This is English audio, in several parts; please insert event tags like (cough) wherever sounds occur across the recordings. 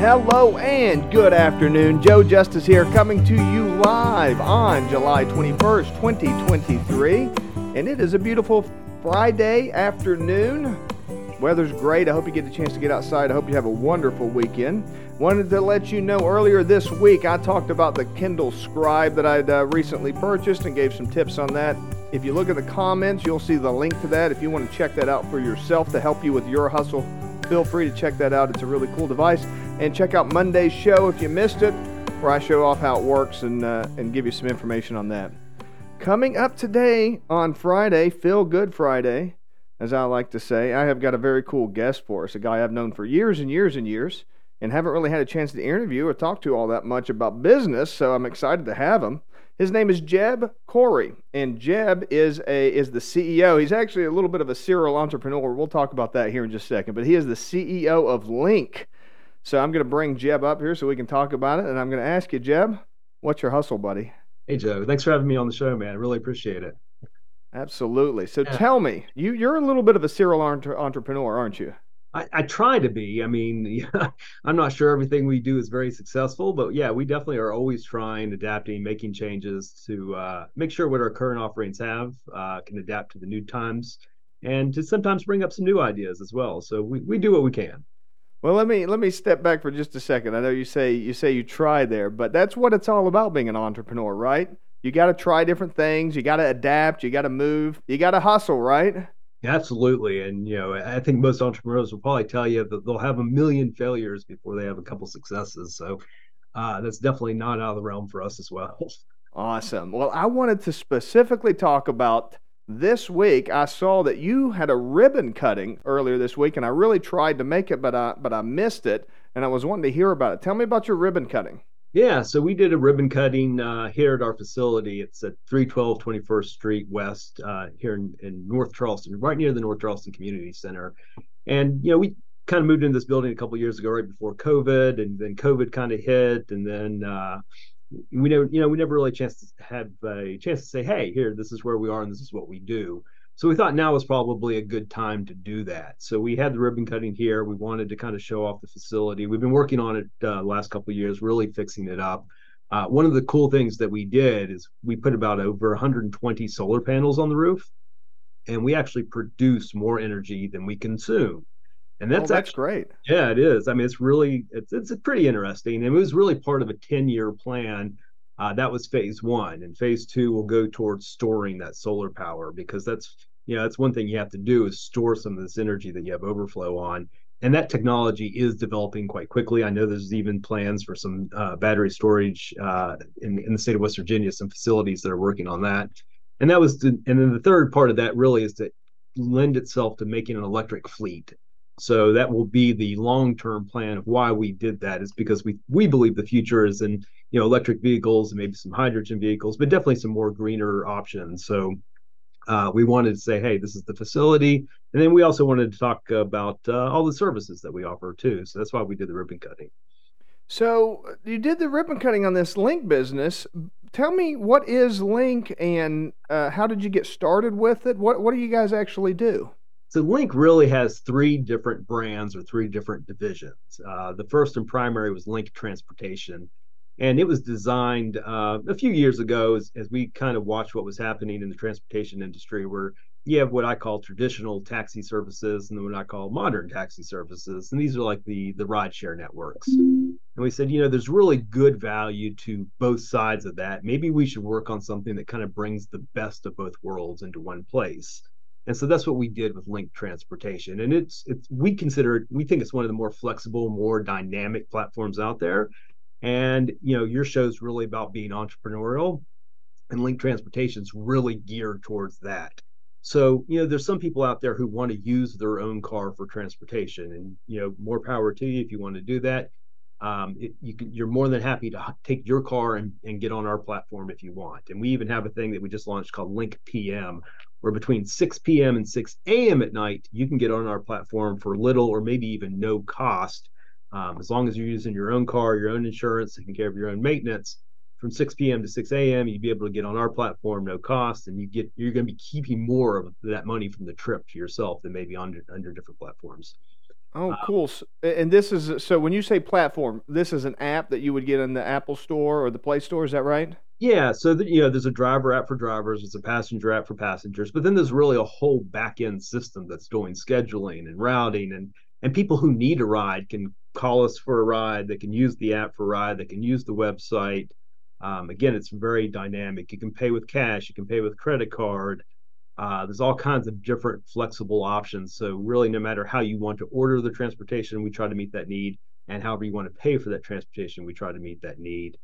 Hello and good afternoon. Joe Justice here, coming to you live on July 21st, 2023. And it is a beautiful Friday afternoon. Weather's great. I hope you get the chance to get outside. I hope you have a wonderful weekend. Wanted to let you know earlier this week I talked about the Kindle Scribe that I'd uh, recently purchased and gave some tips on that. If you look at the comments, you'll see the link to that. If you want to check that out for yourself to help you with your hustle, feel free to check that out. It's a really cool device. And check out Monday's show if you missed it, where I show off how it works and, uh, and give you some information on that. Coming up today on Friday, Feel Good Friday, as I like to say, I have got a very cool guest for us, a guy I've known for years and years and years and haven't really had a chance to interview or talk to all that much about business, so I'm excited to have him. His name is Jeb Corey, and Jeb is a is the CEO. He's actually a little bit of a serial entrepreneur. We'll talk about that here in just a second, but he is the CEO of Link. So I'm going to bring Jeb up here so we can talk about it, and I'm going to ask you, Jeb, what's your hustle, buddy? Hey Joe, thanks for having me on the show, man. I really appreciate it. Absolutely. So yeah. tell me, you you're a little bit of a serial entre- entrepreneur, aren't you? I, I, try to be. I mean, (laughs) yeah, I'm not sure everything we do is very successful, but yeah, we definitely are always trying, adapting, making changes to uh, make sure what our current offerings have uh, can adapt to the new times, and to sometimes bring up some new ideas as well. So we, we do what we can. Well, let me let me step back for just a second. I know you say you say you try there, but that's what it's all about being an entrepreneur, right? You got to try different things. You got to adapt. You got to move. You got to hustle, right? Absolutely. And, you know, I think most entrepreneurs will probably tell you that they'll have a million failures before they have a couple successes. So uh, that's definitely not out of the realm for us as well. (laughs) Awesome. Well, I wanted to specifically talk about this week. I saw that you had a ribbon cutting earlier this week, and I really tried to make it, but I, but I missed it. And I was wanting to hear about it. Tell me about your ribbon cutting. Yeah, so we did a ribbon cutting uh, here at our facility. It's at 312 21st Street West uh, here in, in, North Charleston, right near the North Charleston Community Center. And, you know, we kind of moved into this building a couple years ago, right before COVID, and then COVID kind of hit. And then uh, we never, you know, we never really chance to have a chance to say, hey, here, this is where we are and this is what we do. So we thought now was probably a good time to do that. So we had the ribbon cutting here. We wanted to kind of show off the facility. We've been working on it uh, last couple years, really fixing it up. Uh, one of the cool things that we did is we put about over 120 solar panels on the roof, and we actually produce more energy than we consume. And that's, oh, that's actually, great. Yeah, it is. I mean, it's really it's it's pretty interesting. And it was really part of a 10 year plan uh, that was phase one, and phase two will go towards storing that solar power because that's you know, that's one thing you have to do is store some of this energy that you have overflow on. And that technology is developing quite quickly. I know there's even plans for some uh, battery storage uh, in, in the state of West Virginia, some facilities that are working on that. And that was, and then the third part of that really is to lend itself to making an electric fleet. So that will be the long-term plan of why we did that is because we we believe the future is in you know electric vehicles and maybe some hydrogen vehicles, but definitely some more greener options. So uh, we wanted to say, hey, this is the facility. And then we also wanted to talk about uh, all the services that we offer too. So that's why we did the ribbon cutting. So you did the ribbon cutting on this Link business. Tell me what is Link and uh, how did you get started with it? What what do you guys actually do? So Link really has three different brands or three different divisions. Uh, the first and primary was Link Transportation, and it was designed uh, a few years ago as, as we kind of watched what was happening in the transportation industry where you have what I call traditional taxi services and then what I call modern taxi services. And these are like the the rideshare networks. And we said, you know, there's really good value to both sides of that. Maybe we should work on something that kind of brings the best of both worlds into one place. And so that's what we did with Link Transportation. And it's it's we consider it, we think it's one of the more flexible, more dynamic platforms out there and you know, your show's really about being entrepreneurial, and Link is really geared towards that. So, you know, there's some people out there who want to use their own car for transportation, and you know, more power to you if you want to do that. Um, it, you can, you're more than happy to take your car and, and get on our platform if you want. And we even have a thing that we just launched called Link PM, where between 6 p.m. and 6 a.m. at night, you can get on our platform for little or maybe even no cost um, as long as you're using your own car, your own insurance, taking care of your own maintenance, from 6 p.m. to 6 a.m., you'd be able to get on our platform, no cost, and you get you're going to be keeping more of that money from the trip to yourself than maybe under under different platforms. Oh, uh, cool. And this is so when you say platform, this is an app that you would get in the Apple Store or the Play Store. Is that right? Yeah. So that you know, there's a driver app for drivers. It's a passenger app for passengers. But then there's really a whole back end system that's doing scheduling and routing and and people who need a ride can call us for a ride. They can use the app for a ride. They can use the website. Um, again, it's very dynamic. You can pay with cash. You can pay with credit card. Uh, there's all kinds of different flexible options. So really, no matter how you want to order the transportation, we try to meet that need, and however you want to pay for that transportation, we try to meet that need.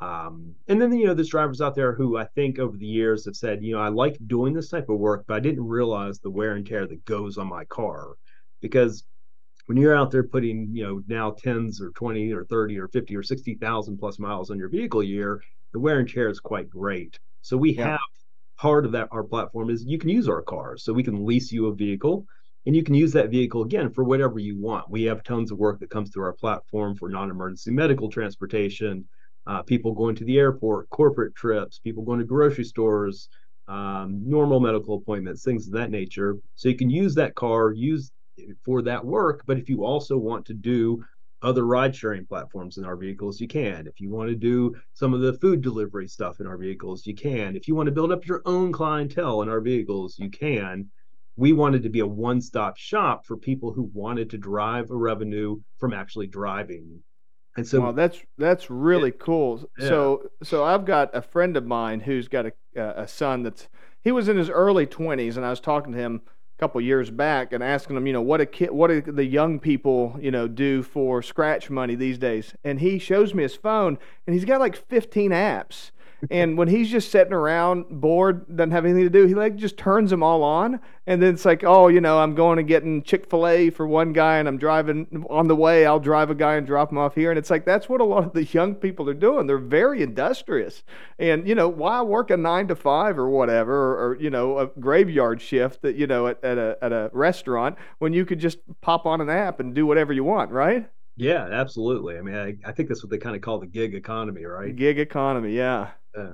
Um, and then you know, there's drivers out there who I think over the years have said, you know, I like doing this type of work, but I didn't realize the wear and tear that goes on my car because when you're out there putting, you know, now tens or 20 or 30 or 50 or 60,000 plus miles on your vehicle year, the wear and tear is quite great. So we yeah. have part of that our platform is you can use our cars. So we can lease you a vehicle and you can use that vehicle again for whatever you want. We have tons of work that comes through our platform for non-emergency medical transportation, uh, people going to the airport, corporate trips, people going to grocery stores, um, normal medical appointments, things of that nature. So you can use that car, use for that work. But if you also want to do other ride sharing platforms in our vehicles, you can. If you want to do some of the food delivery stuff in our vehicles, you can. If you want to build up your own clientele in our vehicles, you can. We wanted to be a one stop shop for people who wanted to drive a revenue from actually driving. And so, that's that's really it, cool. Yeah. So, so I've got a friend of mine who's got a a son that's he was in his early 20s, and I was talking to him a couple years back and asking him, you know, what a kid, what do the young people, you know, do for scratch money these days? And he shows me his phone, and he's got like 15 apps and when he's just sitting around bored, doesn't have anything to do, he like just turns them all on. And then it's like, oh, you know, I'm going to getting Chick fil A for one guy and I'm driving on the way, I'll drive a guy and drop him off here. And it's like, that's what a lot of the young people are doing. They're very industrious. And, you know, why work a nine to five or whatever, or, or you know, a graveyard shift that, you know, at, at, a, at a restaurant when you could just pop on an app and do whatever you want, right? Yeah, absolutely. I mean, I, I think that's what they kind of call the gig economy, right? Gig economy, yeah. Yeah.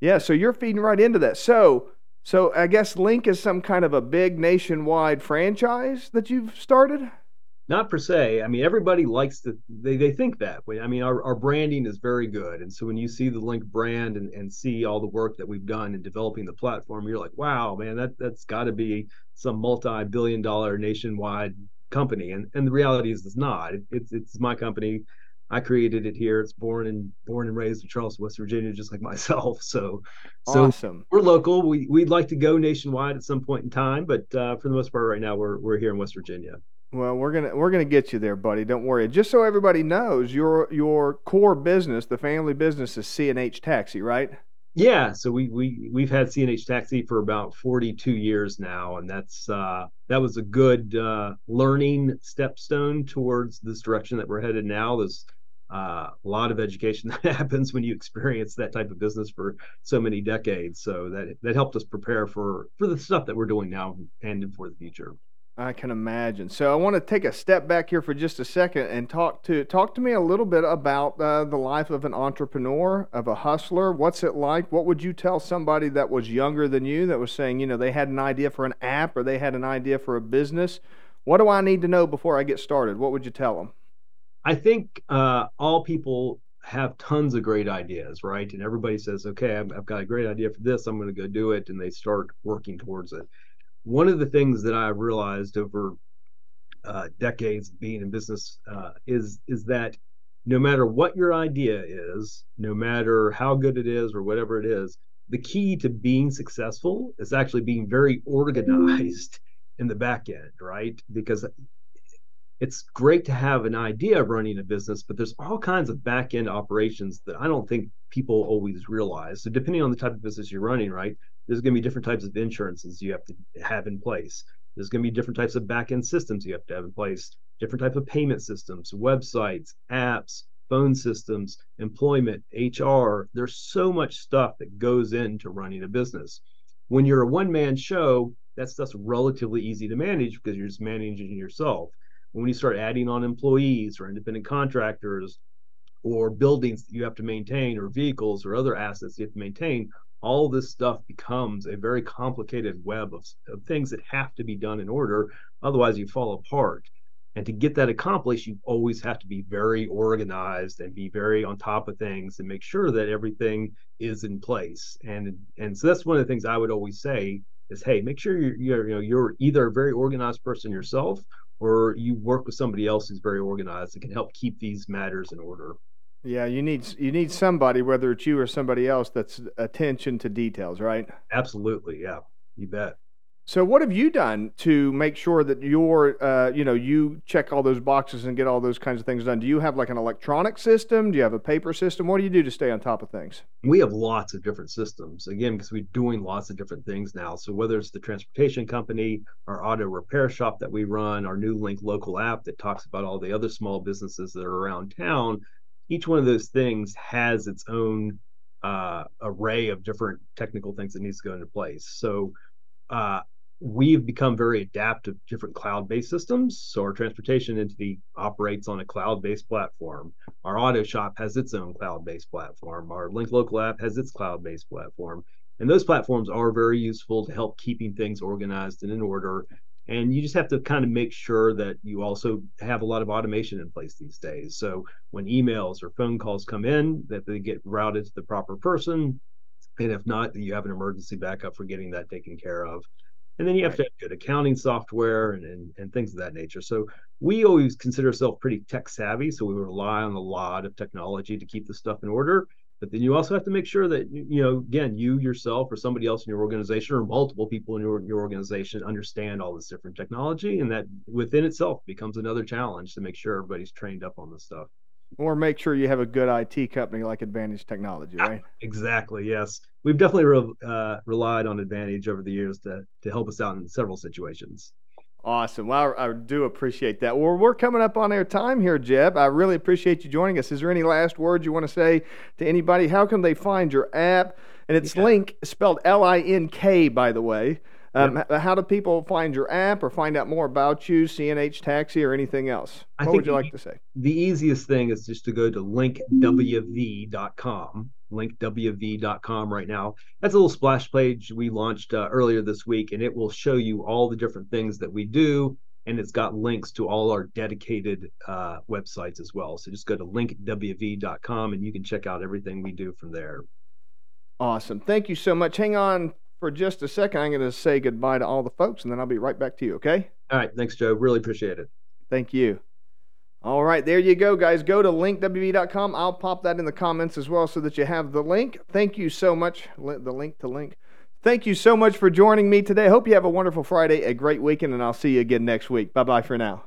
Yeah, so you're feeding right into that. So, so I guess Link is some kind of a big nationwide franchise that you've started? Not per se. I mean, everybody likes to, they, they think that. I mean, our, our branding is very good. And so when you see the Link brand and, and see all the work that we've done in developing the platform, you're like, wow, man, that, that's got to be some multi billion dollar nationwide company. And, and the reality is, it's not. It, it's, it's my company I created it here. It's born and born and raised in Charleston, West Virginia, just like (laughs) myself. So, so awesome. We're local. We we'd like to go nationwide at some point in time, but uh, for the most part, right now we're we're here in West Virginia. Well, we're gonna we're gonna get you there, buddy. Don't worry. Just so everybody knows, your your core business, the family business, is C&H Taxi, right? Yeah, so we we we've had C&H Taxi for about 42 years now, and that's uh, that was a good uh, learning stepstone towards this direction that we're headed now. There's uh, a lot of education (laughs) that happens when you experience that type of business for so many decades. So that that helped us prepare for for the stuff that we're doing now and for the future. I can imagine. So I want to take a step back here for just a second and talk to talk to me a little bit about uh, the life of an entrepreneur, of a hustler. What's it like? What would you tell somebody that was younger than you that was saying, you know, they had an idea for an app or they had an idea for a business? What do I need to know before I get started? What would you tell them? I think uh, all people have tons of great ideas, right? And everybody says, okay, I've, I've got a great idea for this. I'm going to go do it. And they start working towards it. One of the things that I've realized over uh, decades being in business uh, is is that no matter what your idea is, no matter how good it is or whatever it is, the key to being successful is actually being very organized in the back end, right? Because it's great to have an idea of running a business, but there's all kinds of back end operations that I don't think people always realize. So depending on the type of business you're running, right, there's going to be different types of insurances you have to have in place. There's going to be different types of back end systems you have to have in place, different types of payment systems, websites, apps, phone systems, employment, HR. There's so much stuff that goes into running a business. When you're a one man show, that stuff's relatively easy to manage because you're just managing yourself when you start adding on employees or independent contractors or buildings that you have to maintain or vehicles or other assets you have to maintain all this stuff becomes a very complicated web of, of things that have to be done in order otherwise you fall apart And to get that accomplished, you always have to be very organized and be very on top of things and make sure that everything is in place. And and so that's one of the things I would always say is, hey, make sure you're, you're you know you're either a very organized person yourself or you work with somebody else who's very organized that can help keep these matters in order. Yeah, you need you need somebody, whether it's you or somebody else, that's attention to details, right? Absolutely, yeah, you bet. So, what have you done to make sure that you're, uh, you know, you check all those boxes and get all those kinds of things done? Do you have like an electronic system? Do you have a paper system? What do you do to stay on top of things? We have lots of different systems. Again, because we're doing lots of different things now. So, whether it's the transportation company, our auto repair shop that we run, our new Link local app that talks about all the other small businesses that are around town, each one of those things has its own uh, array of different technical things that needs to go into place. So, uh, we've become very adaptive to different cloud-based systems. So our transportation entity operates on a cloud-based platform. Our auto shop has its own cloud-based platform. Our Link Local app has its cloud-based platform. And those platforms are very useful to help keeping things organized and in order. And you just have to kind of make sure that you also have a lot of automation in place these days. So when emails or phone calls come in, that they get routed to the proper person. And if not, you have an emergency backup for getting that taken care of and then you have right. to have good accounting software and, and, and things of that nature. So we always consider ourselves pretty tech savvy, so we rely on a lot of technology to keep the stuff in order. But then you also have to make sure that you know, again, you yourself or somebody else in your organization or multiple people in your, your organization understand all this different technology, and that within itself becomes another challenge to make sure everybody's trained up on this stuff. Or make sure you have a good IT company like Advantage Technology, right? Exactly. Yes, we've definitely re- uh, relied on Advantage over the years to to help us out in several situations. Awesome. Well, I, I do appreciate that. Well, we're coming up on our time here, Jeb. I really appreciate you joining us. Is there any last words you want to say to anybody? How can they find your app? And it's yeah. Link, spelled L I N K, by the way. Um, yep. How do people find your app or find out more about you, C&H Taxi, or anything else? I what would you like to say? The easiest thing is just to go to linkwv.com, linkwv.com right now. That's a little splash page we launched uh, earlier this week, and it will show you all the different things that we do. And it's got links to all our dedicated uh, websites as well. So just go to linkwv.com and you can check out everything we do from there. Awesome. Thank you so much. Hang on for just a second. I'm going to say goodbye to all the folks, and then I'll be right back to you, okay? All right. Thanks, Joe. Really appreciate it. Thank you. All right, there you go, guys. Go to linkwv.com. I'll pop that in the comments as well so that you have the link. Thank you so much. The link to link. Thank you so much for joining me today. Hope you have a wonderful Friday, a great weekend, and I'll see you again next week. Bye bye for now.